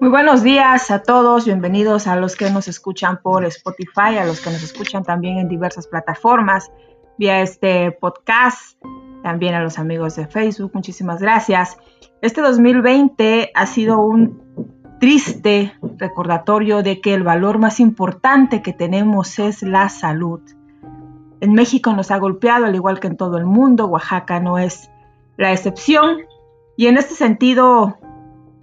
Muy buenos días a todos, bienvenidos a los que nos escuchan por Spotify, a los que nos escuchan también en diversas plataformas, vía este podcast, también a los amigos de Facebook, muchísimas gracias. Este 2020 ha sido un triste recordatorio de que el valor más importante que tenemos es la salud. En México nos ha golpeado, al igual que en todo el mundo, Oaxaca no es la excepción. Y en este sentido,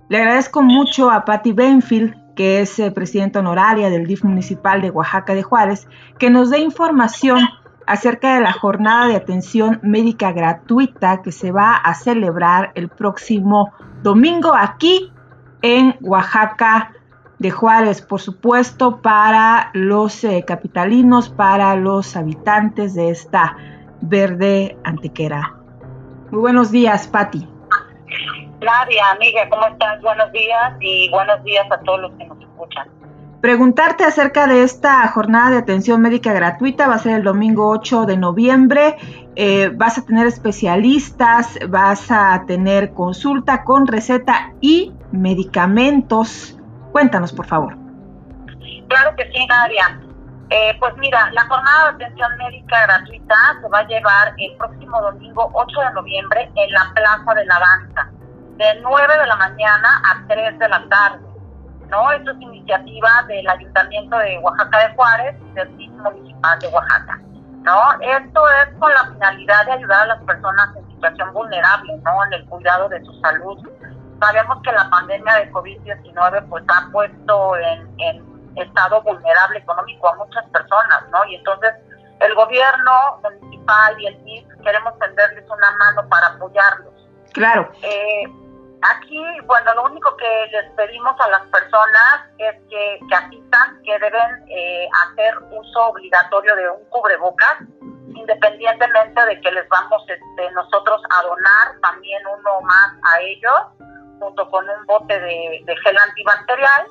le agradezco mucho a Patti Benfield, que es eh, presidenta honoraria del DIF municipal de Oaxaca de Juárez, que nos dé información acerca de la jornada de atención médica gratuita que se va a celebrar el próximo domingo aquí en Oaxaca de Juárez, por supuesto, para los eh, capitalinos, para los habitantes de esta verde antequera. Muy buenos días, Patti. Claudia, amiga, ¿cómo estás? Buenos días y buenos días a todos los que nos escuchan. Preguntarte acerca de esta jornada de atención médica gratuita, va a ser el domingo 8 de noviembre, eh, vas a tener especialistas, vas a tener consulta con receta y medicamentos. Cuéntanos, por favor. Claro que sí, Nadia. Eh, pues mira, la jornada de atención médica gratuita se va a llevar el próximo domingo 8 de noviembre en la Plaza de la Danza de 9 de la mañana a 3 de la tarde. ¿no? Esto es iniciativa del Ayuntamiento de Oaxaca de Juárez y del Sistema Municipal de Oaxaca. ¿no? Esto es con la finalidad de ayudar a las personas en situación vulnerable, ¿no? En el cuidado de su salud. Sabemos que la pandemia de COVID-19 pues ha puesto en, en estado vulnerable económico a muchas personas, ¿no? Y entonces el gobierno municipal y el MIS queremos tenderles una mano para apoyarlos. Claro. Eh, Aquí, bueno, lo único que les pedimos a las personas es que, asistan, que deben eh, hacer uso obligatorio de un cubrebocas, independientemente de que les vamos este, nosotros a donar también uno más a ellos, junto con un bote de, gel antibacterial.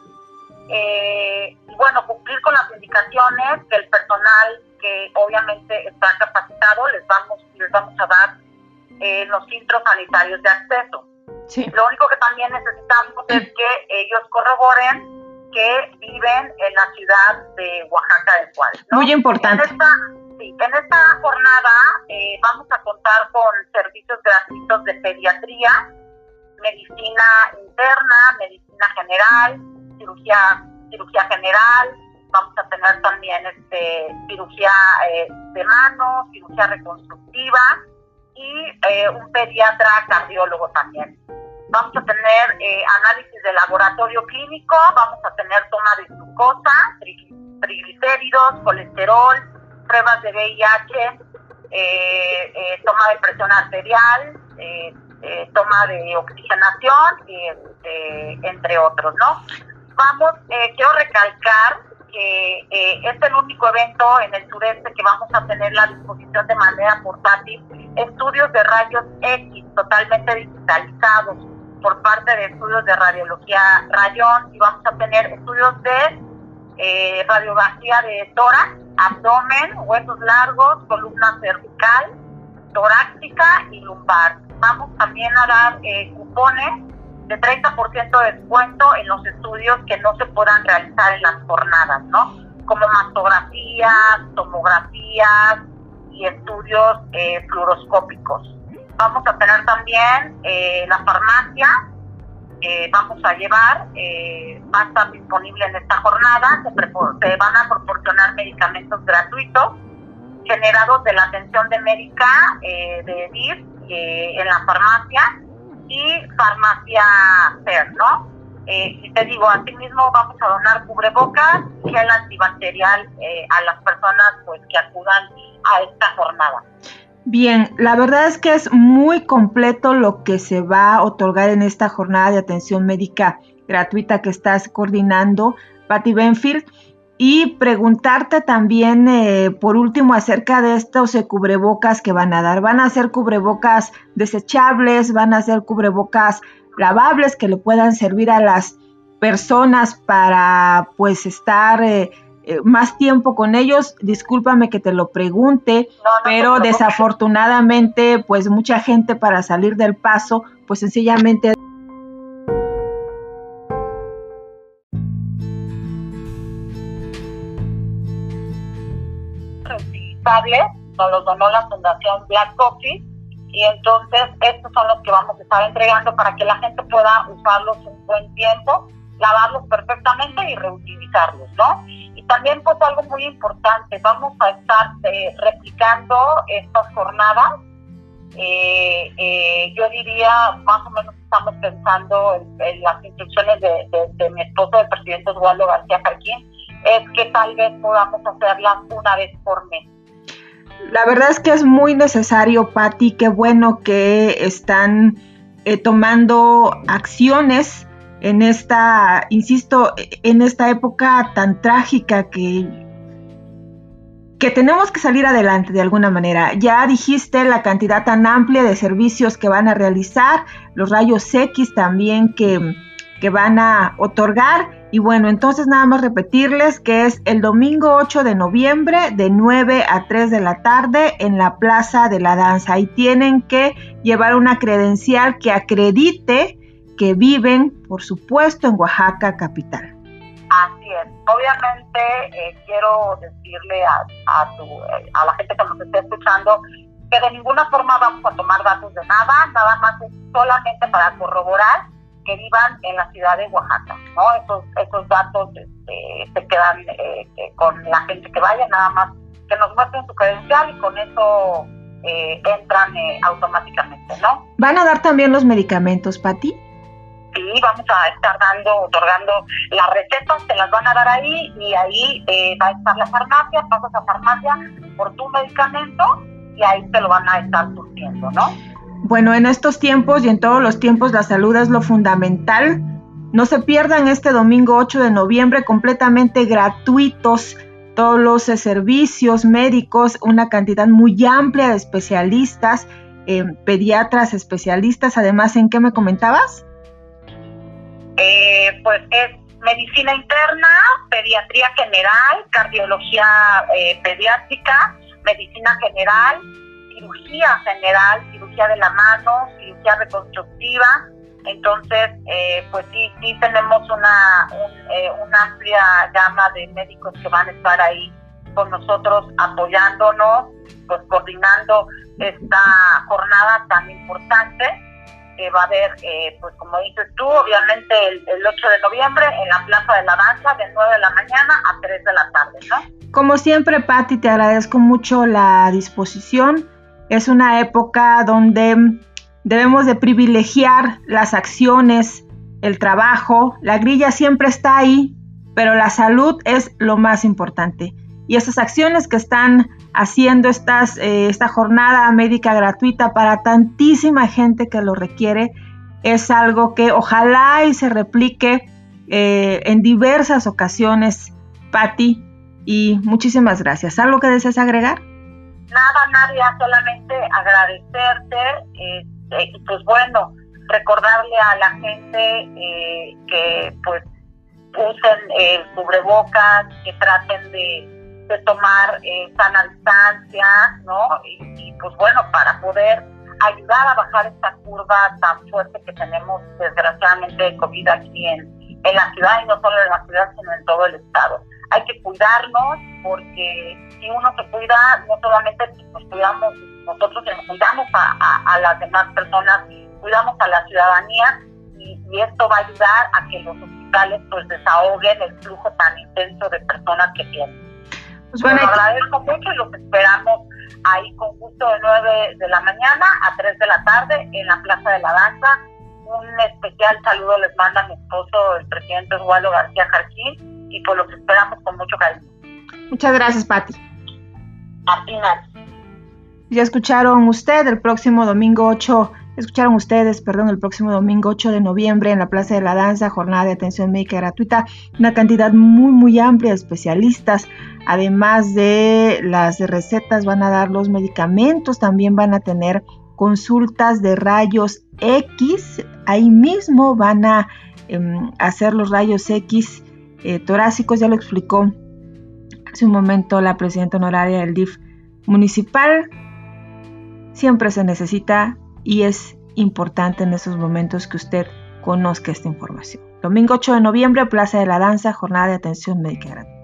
Eh, y bueno, cumplir con las indicaciones que el personal que obviamente está capacitado les vamos, les vamos a dar eh, los filtros sanitarios de acceso. Lo único que también necesitamos es que ellos corroboren que viven en la ciudad de Oaxaca del Cual. Muy importante. En esta, sí, en esta jornada eh, vamos a contar con servicios gratuitos de pediatría, medicina interna, medicina general, cirugía, cirugía general, vamos a tener también este, cirugía eh, de manos, cirugía reconstructiva y eh, un pediatra cardiólogo también. Vamos a tener eh, análisis de laboratorio clínico, vamos a tener toma de glucosa, triglicéridos, colesterol, pruebas de VIH, eh, eh, toma de presión arterial, toma de oxigenación, este, entre otros, ¿no? Vamos, quiero recalcar que es el único evento en el sureste que vamos a tener la disposición de manera portátil estudios de rayos X totalmente digitalizados por parte de estudios de radiología rayón y vamos a tener estudios de eh, radiografía de tórax, abdomen, huesos largos, columna cervical, torácica y lumbar. Vamos también a dar eh, cupones de 30% de descuento en los estudios que no se puedan realizar en las jornadas, ¿no? Como mastografías, tomografías y estudios eh, fluoroscópicos. Vamos a tener también eh, la farmacia, vamos a llevar, eh, va a disponible en esta jornada, se, van a proporcionar medicamentos gratuitos generados de la atención de médica eh, de DIF en la farmacia y farmacia FER, ¿no? y te digo, asimismo vamos a donar cubrebocas y gel antibacterial a las personas pues que acudan a esta jornada. Bien, la verdad es que es muy completo lo que se va a otorgar en esta jornada de atención médica gratuita que estás coordinando, Patty Benfield. Y preguntarte también, eh, por último, acerca de estos eh, cubrebocas que van a dar. ¿Van a ser cubrebocas desechables? ¿Van a ser cubrebocas lavables que le puedan servir a las personas para pues estar... Eh, eh, más tiempo con ellos. Discúlpame que te lo pregunte, pero desafortunadamente, pues mucha gente para salir del paso, pues sencillamente... nos los donó la Fundación Black Coffee y entonces estos son los que vamos a estar entregando para que la gente pueda usarlos un buen tiempo, lavarlos perfectamente y reutilizarlos, ¿no? Y también pues algo muy importante, vamos a estar eh, replicando estas jornadas, eh, eh, yo diría más o menos estamos pensando en, las instrucciones de, mi esposo, el presidente Oswaldo García Jarquín, es que tal vez podamos hacerlas una vez por mes. La verdad es que es muy necesario, Patti, qué bueno que están eh, tomando acciones en esta, insisto, en esta época tan trágica que que tenemos que salir adelante de alguna manera. Ya dijiste la cantidad tan amplia de servicios que van a realizar, los rayos X también que, que van a otorgar. Y bueno, entonces nada más repetirles que es el domingo 8 de noviembre de 9 a 3 de la tarde en la Plaza de la Danza. Y tienen que llevar una credencial que acredite que viven, por supuesto, en Oaxaca capital. Así es. Obviamente eh, quiero decirle a, a, tu, eh, a la gente que nos esté escuchando que de ninguna forma vamos a tomar datos de nada, nada más es solamente para corroborar que vivan en la ciudad de Oaxaca, ¿no? Esos, esos datos este, se quedan eh, con la gente que vaya, nada más que nos muestren su credencial y con eso entran automáticamente, ¿no? ¿Van a dar también los medicamentos, Pati? sí, vamos a estar dando, otorgando las recetas, te las van a dar ahí y ahí eh, va a estar la farmacia, pasas a farmacia por tu medicamento y ahí te lo van a estar surtiendo, ¿no? Bueno, en estos tiempos y en todos los tiempos la salud es lo fundamental. No se pierdan este domingo 8 de noviembre completamente gratuitos todos los eh, servicios médicos, una cantidad muy amplia de especialistas, eh, pediatras, especialistas. Además, ¿en qué me comentabas? Eh, pues es medicina interna, pediatría general, cardiología eh, pediátrica, medicina general, cirugía general, cirugía de la mano, cirugía reconstructiva. Entonces, eh, pues sí, sí tenemos una, una amplia gama de médicos que van a estar ahí con nosotros apoyándonos, pues coordinando esta jornada tan importante que va a haber, eh, pues como dices tú, obviamente el, 8 de noviembre en la Plaza de la Danza de 9 de la mañana a 3 de la tarde, ¿no? Como siempre, Patti, te agradezco mucho la disposición. Es una época donde debemos de privilegiar las acciones, el trabajo. La grilla siempre está ahí, pero la salud es lo más importante. Y esas acciones que están haciendo eh, esta jornada médica gratuita para tantísima gente que lo requiere. Es algo que ojalá y se replique eh, en diversas ocasiones, Patti, y muchísimas gracias. ¿Algo que deseas agregar? Nada, Nadia, solamente agradecerte este, y pues bueno, recordarle a la gente eh, que pues usen el cubrebocas, que traten de de tomar eh, sana distancia, ¿no? Y, pues bueno, para poder ayudar a bajar esta curva tan fuerte que tenemos desgraciadamente de COVID aquí en, en la ciudad y no solo en la ciudad, sino en todo el estado. Hay que cuidarnos porque si uno se cuida, no solamente nos cuidamos nosotros, sino cuidamos a, a, las demás personas, cuidamos a la ciudadanía y, y, esto va a ayudar a que los hospitales pues desahoguen el flujo tan intenso de personas que tienen. Pues bueno, agradezco mucho y los esperamos ahí con gusto de 9 de la mañana a 3 de la tarde en la Plaza de la Danza. Un especial saludo les manda mi esposo, el presidente Oswaldo García Jarquín, y pues los esperamos con mucho cariño. Muchas gracias, Pati. A final. Ya escucharon usted el próximo domingo 8 Escucharon ustedes, perdón, el próximo domingo 8 de noviembre en la Plaza de la Danza, jornada de atención médica gratuita, una cantidad muy, muy amplia de especialistas. Además de las recetas, van a dar los medicamentos, también van a tener consultas de rayos X. Ahí mismo van a em, hacer los rayos X eh, torácicos, ya lo explicó hace un momento la presidenta honoraria del DIF municipal. Siempre se necesita y es importante en esos momentos que usted conozca esta información. Domingo 8 de noviembre, Plaza de la Danza, jornada de atención médica gratuita.